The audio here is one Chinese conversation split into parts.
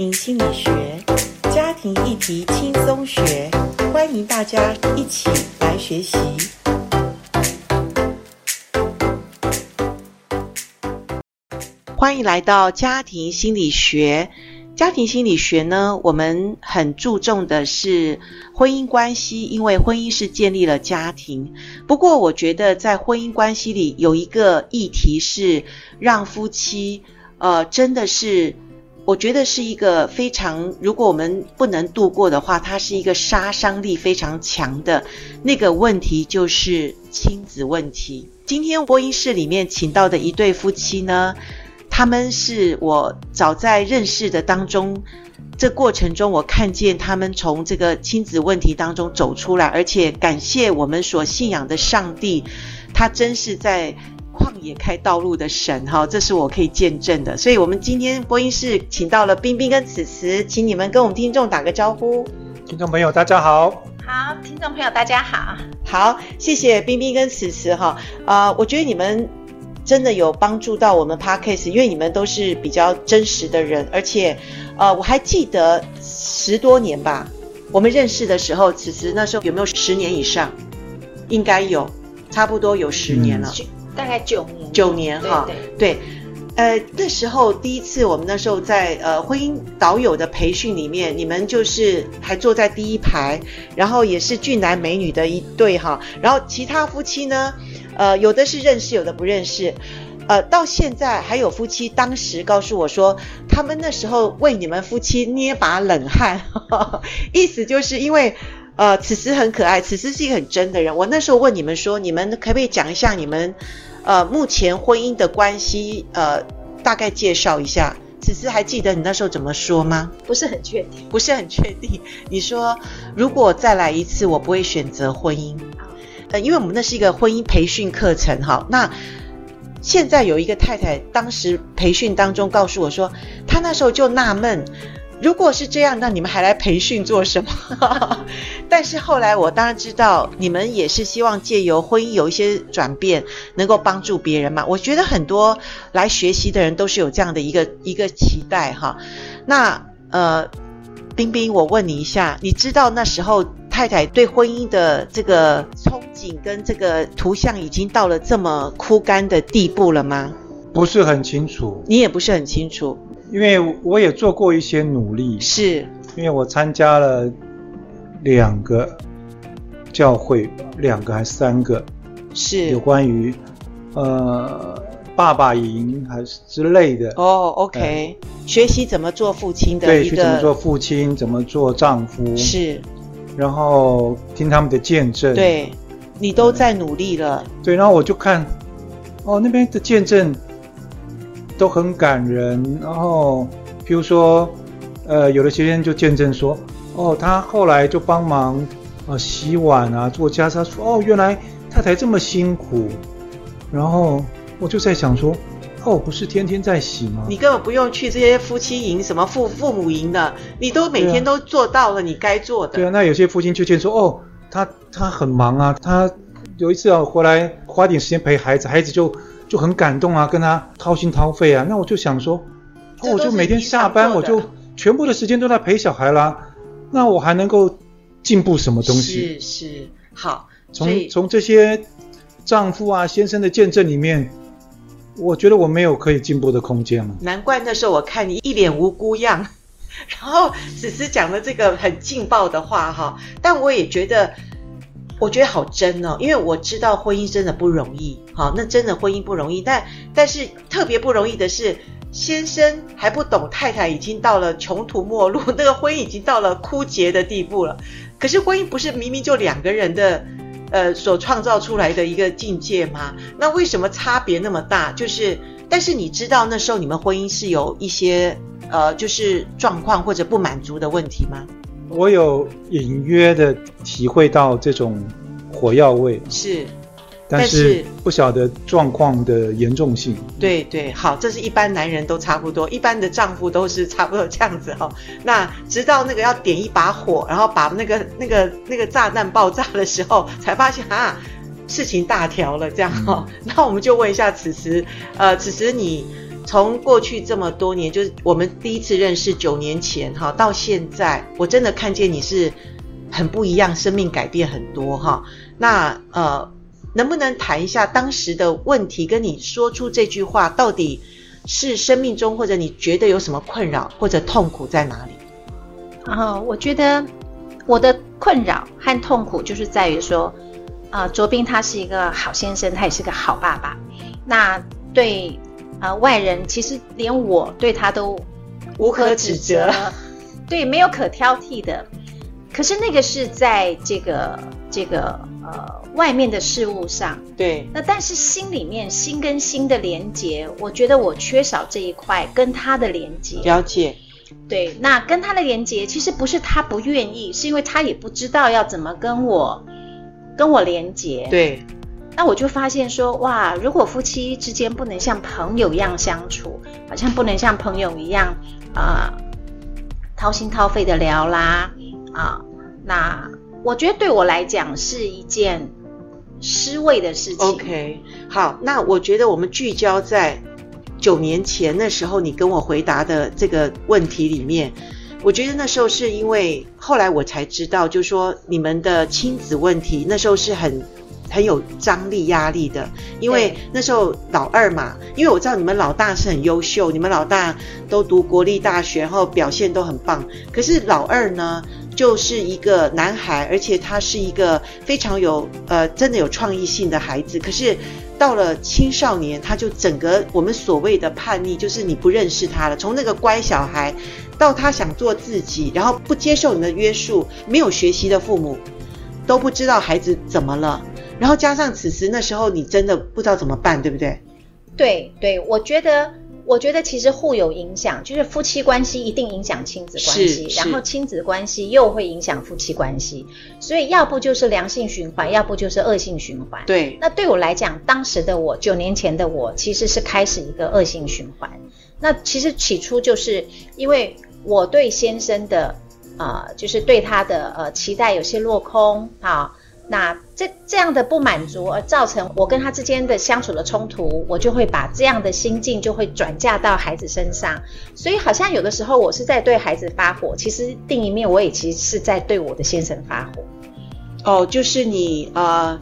庭心理学，家庭议题轻松学，欢迎大家一起来学习。欢迎来到家庭心理学。家庭心理学呢，我们很注重的是婚姻关系，因为婚姻是建立了家庭。不过，我觉得在婚姻关系里有一个议题是让夫妻，呃，真的是，我觉得是一个非常，如果我们不能度过的话，它是一个杀伤力非常强的那个问题，就是亲子问题。今天播音室里面请到的一对夫妻呢，他们是我早在认识的当中，这过程中我看见他们从这个亲子问题当中走出来，而且感谢我们所信仰的上帝，他真是在旷野开道路的神哈，这是我可以见证的。所以，我们今天播音室请到了冰冰跟慈慈，请你们跟我们听众打个招呼。听众朋友，大家好。好，听众朋友，大家好。好，谢谢冰冰跟慈慈哈。啊、呃，我觉得你们。真的有帮助到我们 Parkcase，因为你们都是比较真实的人，而且，呃，我还记得十多年吧，我们认识的时候，此慈那时候有没有十年以上？应该有，差不多有十年了，嗯、大概九年。九年哈，对，对，对，呃，那时候第一次我们那时候在呃婚姻导友的培训里面，你们就是还坐在第一排，然后也是俊男美女的一对哈，然后其他夫妻呢？呃，有的是认识，有的不认识。呃，到现在还有夫妻，当时告诉我说，他们那时候为你们夫妻捏把冷汗，呵呵，意思就是因为，呃，此时很可爱，此时是一个很真的人。我那时候问你们说，你们可不可以讲一下你们，呃，目前婚姻的关系，呃，大概介绍一下。此时还记得你那时候怎么说吗？不是很确定，不是很确定。你说，如果再来一次，我不会选择婚姻。呃，因为我们那是一个婚姻培训课程，哈，那现在有一个太太，当时培训当中告诉我说，她那时候就纳闷，如果是这样，那你们还来培训做什么？但是后来我当然知道，你们也是希望借由婚姻有一些转变，能够帮助别人嘛。我觉得很多来学习的人都是有这样的一个一个期待，哈。那呃，冰冰，我问你一下，你知道那时候？太太对婚姻的这个憧憬跟这个图像已经到了这么枯干的地步了吗？不是很清楚，你也不是很清楚，因为我也做过一些努力，是。因为我参加了两个教会，两个还是三个，是。有关于呃爸爸营还是之类的。哦。OK，学习怎么做父亲的，对，学怎么做父亲，怎么做丈夫，是。然后听他们的见证，对，你都在努力了。对，然后我就看，哦，那边的见证都很感人。然后，譬如说，呃，有的学生就见证说，哦，他后来就帮忙啊、呃、洗碗啊，做家事。说，哦，原来太太这么辛苦。然后我就在想说。哦，不是天天在洗吗？你根本不用去这些夫妻营、什么父父母营的，你都每天都做到了你该做的。对啊，那有些父亲就见说，哦，他他很忙啊，他有一次啊回来花点时间陪孩子，孩子就就很感动啊，跟他掏心掏肺啊。那我就想说，哦，我就每天下班我就全部的时间都在陪小孩啦，那我还能够进步什么东西？是是，好，从从这些丈夫啊先生的见证里面。我觉得我没有可以进步的空间了。难怪那时候我看你一脸无辜样，然后只是讲了这个很劲爆的话哈。但我也觉得，我觉得好真哦，因为我知道婚姻真的不容易，好，那真的婚姻不容易。但但是特别不容易的是，先生还不懂太太已经到了穷途末路，那个婚姻已经到了枯竭的地步了。可是婚姻不是明明就两个人的。呃，所创造出来的一个境界吗？那为什么差别那么大？就是，但是你知道那时候你们婚姻是有一些呃，就是状况或者不满足的问题吗？我有隐约的体会到这种火药味。是。但是不晓得状况的严重性。对对，好，这是一般男人都差不多，一般的丈夫都是差不多这样子哈。那直到那个要点一把火，然后把那个那个那个炸弹爆炸的时候，才发现啊，事情大条了这样哈。那我们就问一下，此时呃，此时你从过去这么多年，就是我们第一次认识九年前哈，到现在，我真的看见你是很不一样，生命改变很多哈。那呃，能不能谈一下当时的问题？跟你说出这句话，到底是生命中或者你觉得有什么困扰或者痛苦在哪里？然后我觉得我的困扰和痛苦就是在于说，呃，卓斌他是一个好先生，他也是个好爸爸。那对。呃，外人其实连我对他都无可指责，对，没有可挑剔的。可是那个是在这个这个呃外面的事物上，对。那但是心里面心跟心的连接，我觉得我缺少这一块跟他的连接。了解。对，那跟他的连接其实不是他不愿意，是因为他也不知道要怎么跟我跟我连接。对。那我就发现说，哇，如果夫妻之间不能像朋友一样相处，好像不能像朋友一样啊、掏心掏肺的聊啦，啊，那我觉得对我来讲是一件失位的事情。OK，好，那我觉得我们聚焦在九年前那时候你跟我回答的这个问题里面，我觉得那时候是因为后来我才知道，就是说你们的亲子问题那时候是很。很有张力、压力的，因为那时候老二嘛，因为我知道你们老大是很优秀，你们老大都读国立大学，然后表现都很棒。可是老二呢，就是一个男孩，而且他是一个非常有呃，真的有创意性的孩子。可是到了青少年，他就整个我们所谓的叛逆，就是你不认识他了。从那个乖小孩，到他想做自己，然后不接受你的约束，没有学习的父母，都不知道孩子怎么了。然后加上此时那时候你真的不知道怎么办，对不对？对对，我觉得我觉得其实互有影响，就是夫妻关系一定影响亲子关系，然后亲子关系又会影响夫妻关系，所以要不就是良性循环，要不就是恶性循环。对，那对我来讲，当时的我，九年前的我，其实是开始一个恶性循环。那其实起初就是因为我对先生的呃，就是对他的呃期待有些落空啊。那这这样的不满足而造成我跟他之间的相处的冲突，我就会把这样的心境就会转嫁到孩子身上，所以好像有的时候我是在对孩子发火，其实另一面我也其实是在对我的先生发火。哦，就是你呃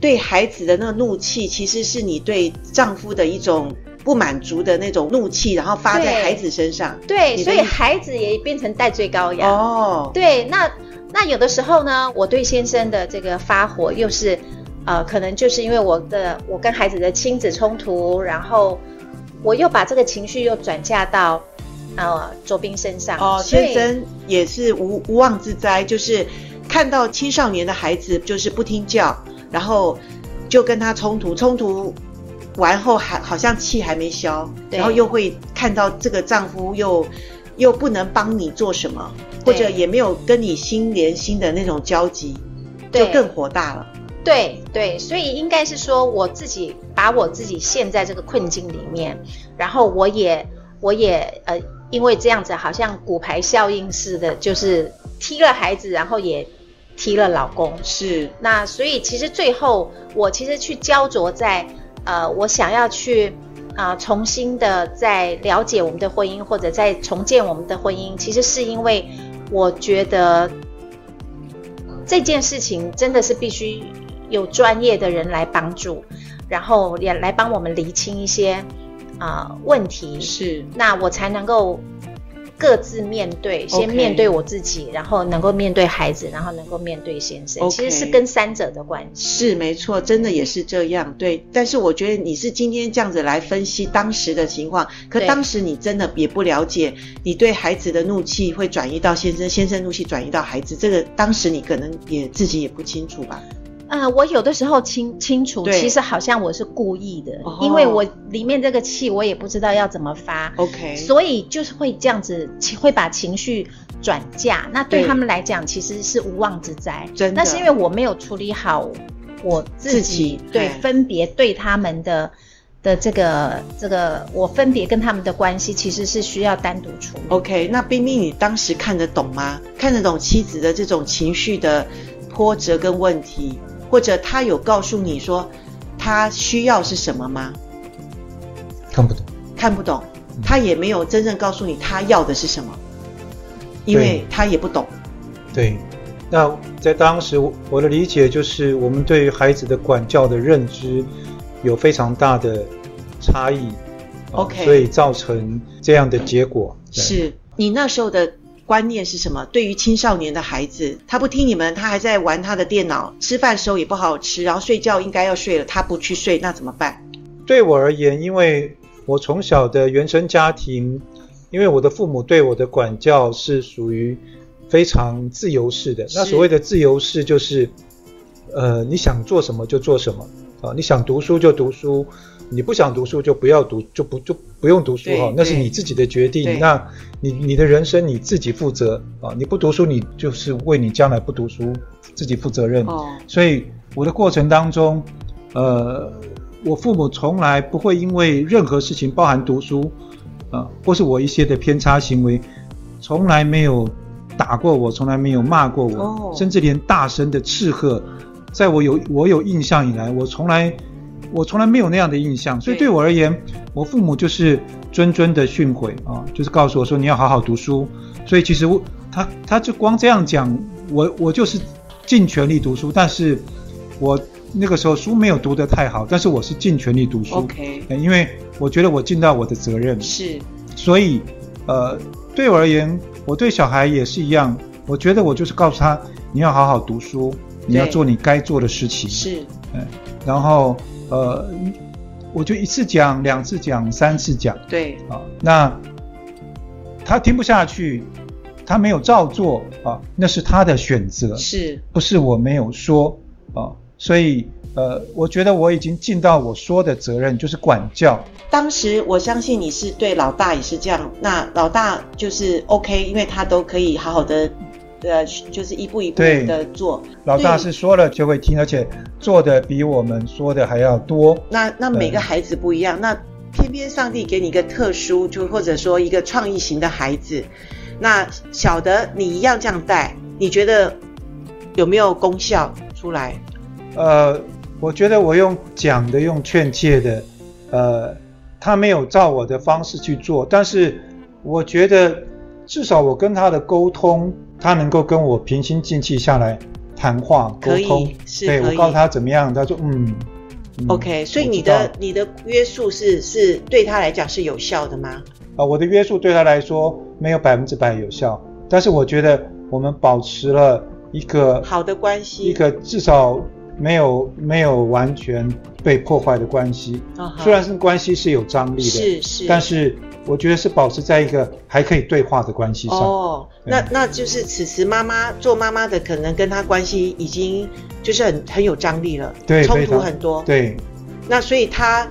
对孩子的那个怒气，其实是你对丈夫的一种不满足的那种怒气，然后发在孩子身上。对，所以孩子也变成戴罪羔羊。哦，对，那。那有的时候呢，我对先生的这个发火，又是，呃，可能就是因为我的我跟孩子的亲子冲突，然后我又把这个情绪又转嫁到，呃，卓斌身上。哦，先生也是无无妄之灾，就是看到青少年的孩子就是不听教，然后就跟他冲突，冲突完后还好像气还没消，然后又会看到这个丈夫又又不能帮你做什么。或者也没有跟你心连心的那种交集，就更火大了。对对，所以应该是说我自己把我自己陷在这个困境里面，然后我也我也呃，因为这样子好像骨牌效应似的，就是踢了孩子，然后也踢了老公。是。那所以其实最后我其实去焦灼在呃，我想要去。啊、呃，重新的在了解我们的婚姻，或者在重建我们的婚姻，其实是因为我觉得这件事情真的是必须有专业的人来帮助，然后也来帮我们厘清一些啊、呃、问题，是，那我才能够。各自面对，先面对我自己.然后能够面对孩子，然后能够面对先生.其实是跟三者的关系。是没错，真的也是这样。对，但是我觉得你是今天这样子来分析当时的情况，可当时你真的也不了解，你对孩子的怒气会转移到先生，先生怒气转移到孩子，这个当时你可能也自己也不清楚吧。呃，我有的时候清清楚，其实好像我是故意的，因为我里面这个气我也不知道要怎么发，OK，所以就是会这样子，会把情绪转嫁。那对他们来讲，其实是无妄之灾。真的，那是因为我没有处理好我自己，自己对分别对他们的的这个这个，我分别跟他们的关系，其实是需要单独处理。OK，那冰冰，你当时看得懂吗？看得懂妻子的这种情绪的波折跟问题？或者他有告诉你说他需要是什么吗？看不懂，看不懂，他也没有真正告诉你他要的是什么，因为他也不懂。对，那在当时我的理解就是，我们对于孩子的管教的认知有非常大的差异。OK，所以造成这样的结果。是你那时候的观念是什么？对于青少年的孩子，他不听你们，他还在玩他的电脑，吃饭时候也不好吃，然后睡觉应该要睡了，他不去睡，那怎么办？对我而言，因为我从小的原生家庭，因为我的父母对我的管教是属于非常自由式的。那所谓的自由式，就是呃，你想做什么就做什么啊，你想读书就读书。你不想读书就不要读，就不就不用读书哈，那是你自己的决定。那你你的人生你自己负责啊！你不读书，你就是为你将来不读书自己负责任。哦。所以我的过程当中，呃，我父母从来不会因为任何事情，包含读书啊，或是我一些的偏差行为，从来没有打过我，从来没有骂过我，哦。甚至连大声的斥喝，在我有我有印象以来，我从来。我从来没有那样的印象，所以对我而言，我父母就是谆谆的训诲啊，就是告诉我说你要好好读书。所以其实我他他就光这样讲，我我就是尽全力读书。但是我那个时候书没有读得太好，但是我是尽全力读书。OK，因为我觉得我尽到我的责任。是，所以呃，对我而言，我对小孩也是一样。我觉得我就是告诉他，你要好好读书，你要做你该做的事情。是，嗯，然后。呃，我就一次讲、两次讲、三次讲，对啊，那他听不下去，他没有照做啊，那是他的选择，是不是我没有说啊？所以呃，我觉得我已经尽到我说的责任，就是管教。当时我相信你是对老大也是这样，那老大就是 OK，因为他都可以好好的。呃，就是一步一步的做。老大是说了就会听，而且做的比我们说的还要多。那那每个孩子不一样，那偏偏上帝给你一个特殊，就或者说一个创意型的孩子。那小的你一样这样带，你觉得有没有功效出来？呃，我觉得我用讲的，用劝诫的，呃，他没有照我的方式去做，但是我觉得至少我跟他的沟通。他能够跟我平心静气下来谈话沟通，是对，我告诉他怎么样，他说嗯，嗯，OK，所以你的你的约束是是对他来讲是有效的吗？啊、呃，我的约束对他来说没有百分之百有效，但是我觉得我们保持了一个好的关系，一个至少没有没有完全被破坏的关系。啊，虽然是关系是有张力的，是是，但是。我觉得是保持在一个还可以对话的关系上。哦，那那就是此时妈妈做妈妈的可能跟她关系已经就是很很有张力了，对，冲突很多。对，那所以她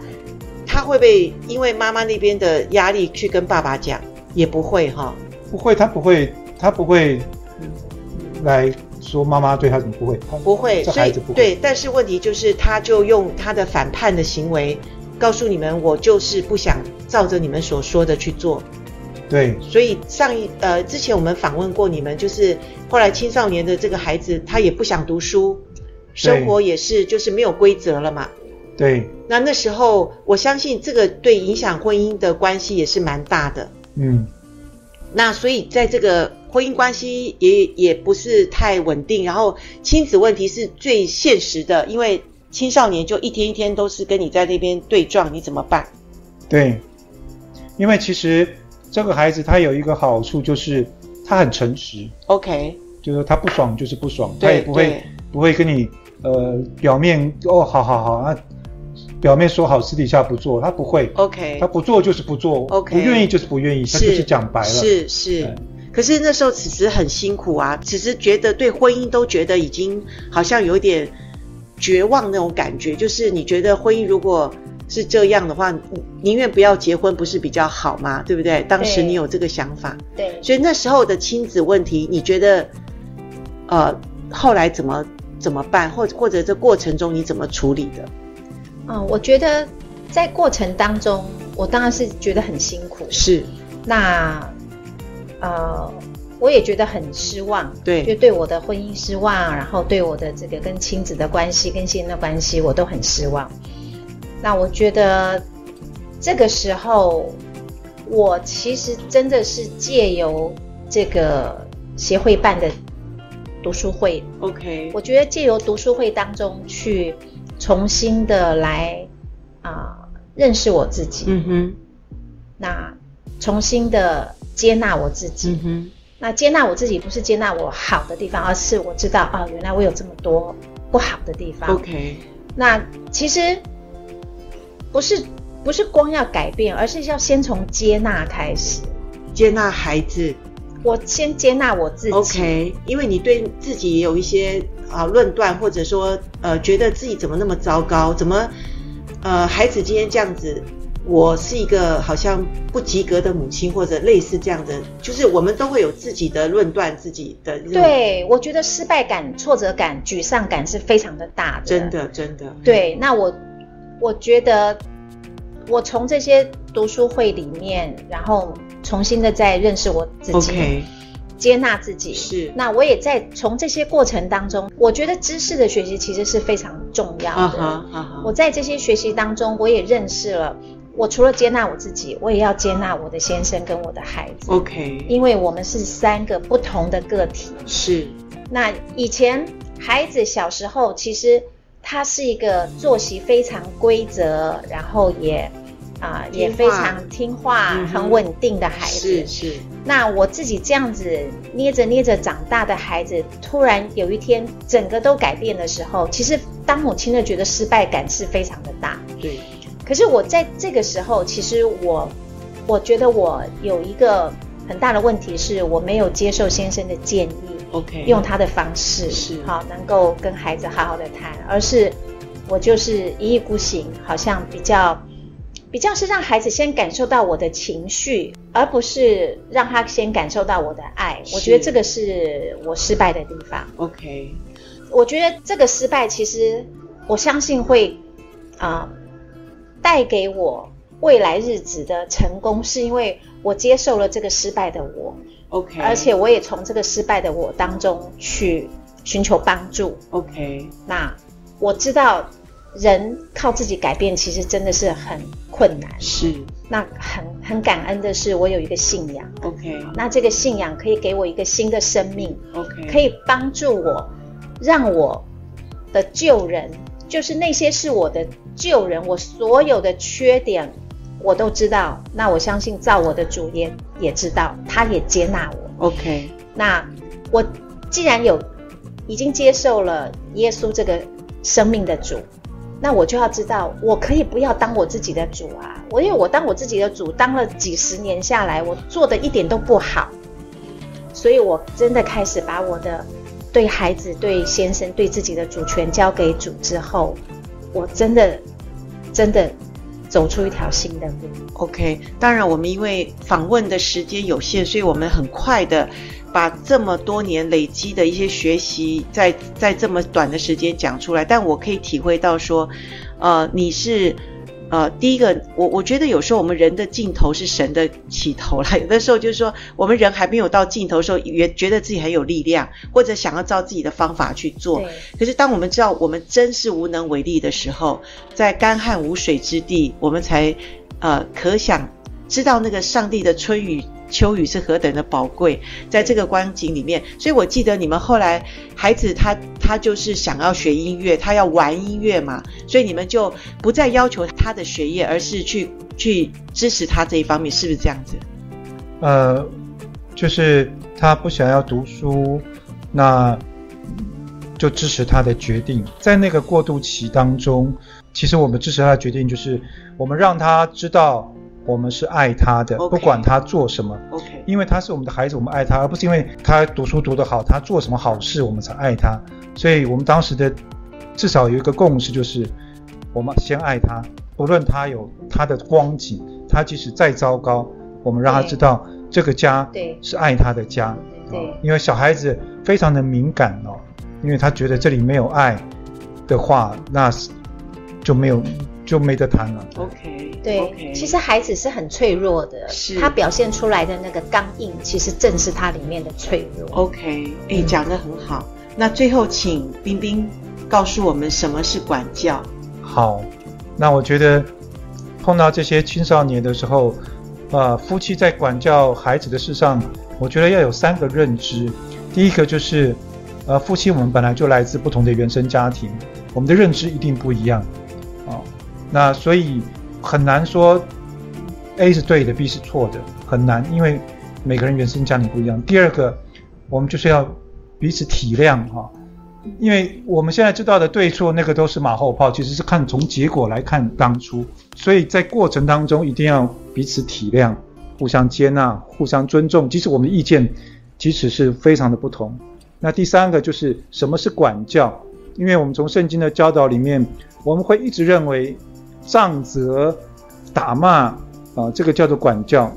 她会不会因为妈妈那边的压力去跟爸爸讲？也不会哈，不会，她不会，她不会来说妈妈对他怎么不会？不会，这孩子不会。对，但是问题就是他就用他的反叛的行为。告诉你们，我就是不想照着你们所说的去做。对，所以上一呃之前我们访问过你们，就是后来青少年的这个孩子，他也不想读书，生活也是就是没有规则了嘛。对。那那时候我相信这个对影响婚姻的关系也是蛮大的。嗯。那所以在这个婚姻关系也也不是太稳定，然后亲子问题是最现实的，因为。青少年就一天一天都是跟你在那边对撞，你怎么办？对，因为其实这个孩子他有一个好处，就是他很诚实。OK，就是他不爽就是不爽，他也不会不会跟你呃表面哦好好好啊，表面说好私底下不做，他不会。OK，他不做就是不做，OK，不愿意就是不愿意，他就是讲白了。是是，可是那时候此时很辛苦啊，此时觉得对婚姻都觉得已经好像有点。绝望那种感觉，就是你觉得婚姻如果是这样的话，宁愿不要结婚，不是比较好吗？对不对？当时你有这个想法，对，所以那时候的亲子问题，你觉得，呃，后来怎么怎么办，或或者这过程中你怎么处理的？嗯，我觉得在过程当中，我当然是觉得很辛苦，是，那，呃。我也觉得很失望，对，就对我的婚姻失望，然后对我的这个跟亲子的关系、跟先生的关系，我都很失望。那我觉得这个时候，我其实真的是借由这个协会办的读书会，OK，我觉得借由读书会当中去重新的来啊、呃、认识我自己，嗯哼，那重新的接纳我自己，嗯哼，那接纳我自己不是接纳我好的地方，而是我知道啊，原来我有这么多不好的地方，OK，那其实不是。不是光要改变，而是要先从接纳开始。接纳孩子，我先接纳我自己。OK，因为你对自己也有一些啊论断，或者说呃觉得自己怎么那么糟糕，怎么呃孩子今天这样子，我是一个好像不及格的母亲，或者类似这样的，就是我们都会有自己的论断，自己的。对，我觉得失败感、挫折感、沮丧感是非常的大的。真的，真的。对，那我我觉得。我从这些读书会里面，然后重新的再认识我自己，okay, 接纳自己。是。那我也在从这些过程当中，我觉得知识的学习其实是非常重要的。Uh -huh, uh -huh. 我在这些学习当中，我也认识了，我除了接纳我自己，我也要接纳我的先生跟我的孩子。OK。因为我们是三个不同的个体。是。那以前孩子小时候其实。他是一个作息非常规则，然后也啊、呃、也非常听话、嗯、很稳定的孩子。是是。那我自己这样子捏着捏着长大的孩子，突然有一天整个都改变的时候，其实当母亲的觉得失败感是非常的大。对。可是我在这个时候，其实我我觉得我有一个很大的问题是我没有接受先生的建议。OK，用他的方式是好，能够跟孩子好好的谈，而是我就是一意孤行，好像比较比较是让孩子先感受到我的情绪，而不是让他先感受到我的爱。我觉得这个是我失败的地方。OK，我觉得这个失败其实我相信会啊、呃、带给我未来日子的成功，是因为我接受了这个失败的我。OK，而且我也从这个失败的我当中去寻求帮助。OK，那我知道人靠自己改变其实真的是很困难。是，那很很感恩的是我有一个信仰。OK，那这个信仰可以给我一个新的生命。OK，可以帮助我，让我的旧人，就是那些是我的旧人，我所有的缺点。我都知道，那我相信造我的主也也知道，他也接纳我。OK，那我既然有已经接受了耶稣这个生命的主，那我就要知道，我可以不要当我自己的主啊！我因为我当我自己的主，当了几十年下来，我做的一点都不好，所以我真的开始把我的对孩子、对先生、对自己的主权交给主之后，我真的真的。走出一条新的路。OK，当然我们因为访问的时间有限，所以我们很快的把这么多年累积的一些学习在，在这么短的时间讲出来。但我可以体会到说，呃，你是。呃，第一个，我我觉得有时候我们人的尽头是神的起头啦。有的时候就是说，我们人还没有到尽头的时候，也觉得自己很有力量，或者想要照自己的方法去做。可是当我们知道我们真是无能为力的时候，在干旱无水之地，我们才呃可想知道那个上帝的春雨。秋雨是何等的宝贵，在这个光景里面，所以我记得你们后来孩子他他就是想要学音乐，他要玩音乐嘛，所以你们就不再要求他的学业，而是去去支持他这一方面，是不是这样子？呃，就是他不想要读书，那就支持他的决定。在那个过渡期当中，其实我们支持他的决定，就是我们让他知道。我们是爱他的，不管他做什么.因为他是我们的孩子，我们爱他，而不是因为他读书读得好，他做什么好事我们才爱他。所以我们当时的至少有一个共识，就是我们先爱他，不论他有他的光景，他即使再糟糕，我们让他知道这个家是爱他的家。对，对，因为小孩子非常的敏感哦，因为他觉得这里没有爱的话，那就没有就没得谈了。OK。对，okay. 其实孩子是很脆弱的，是他表现出来的那个刚硬，其实正是他里面的脆弱。OK，哎，讲得很好。那最后，请冰冰告诉我们什么是管教。好，那我觉得碰到这些青少年的时候，呃，夫妻在管教孩子的事上，我觉得要有三个认知。第一个就是，呃，夫妻我们本来就来自不同的原生家庭，我们的认知一定不一样，那所以很难说 A 是对的，B 是错的，很难，因为每个人原生家庭不一样。第二个，我们就是要彼此体谅哈。因为我们现在知道的对错，那个都是马后炮，其实是看从结果来看当初，所以在过程当中一定要彼此体谅，互相接纳，互相尊重，即使我们的意见即使是非常的不同。那第三个就是什么是管教？因为我们从圣经的教导里面，我们会一直认为杖责、打骂啊，这个叫做管教。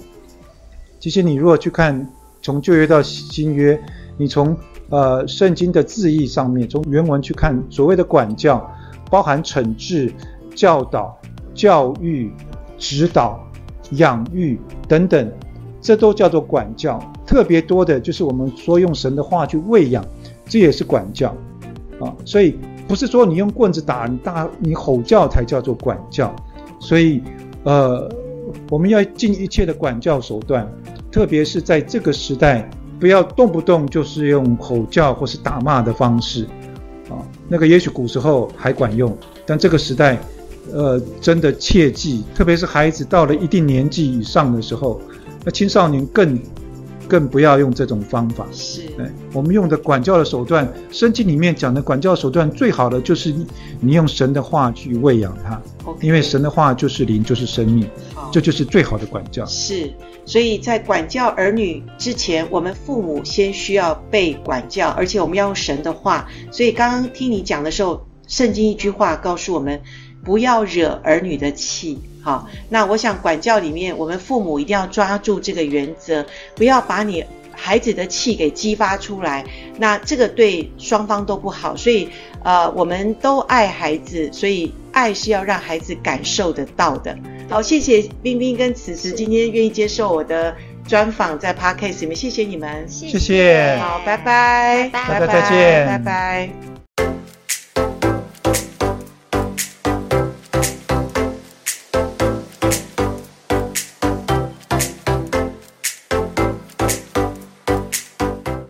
其实你如果去看从旧约到新约，你从呃，圣经的字义上面，从原文去看，所谓的管教，包含惩治、教导、教育、指导、养育等等，这都叫做管教。特别多的就是我们说用神的话去喂养，这也是管教啊。所以不是说你用棍子打你大，你吼叫才叫做管教。所以呃，我们要尽一切的管教手段，特别是在这个时代。不要动不动就是用吼叫或是打骂的方式，啊，那个也许古时候还管用，但这个时代，呃，真的切记，特别是孩子到了一定年纪以上的时候，那青少年更更不要用这种方法。是，哎，我们用的管教的手段，圣经里面讲的管教手段最好的就是你，你用神的话去喂养他.因为神的话就是灵，就是生命，这就是最好的管教。是。所以在管教儿女之前，我们父母先需要被管教，而且我们要用神的话。所以刚刚听你讲的时候，圣经一句话告诉我们，不要惹儿女的气。好，那我想管教里面，我们父母一定要抓住这个原则，不要把你孩子的气给激发出来，那这个对双方都不好。所以，呃，我们都爱孩子，所以爱是要让孩子感受得到的。好，谢谢冰冰跟此时今天愿意接受我的专访，在 Podcast 里面，谢谢你们，谢谢，好，拜拜，拜拜，拜拜，再见，拜拜。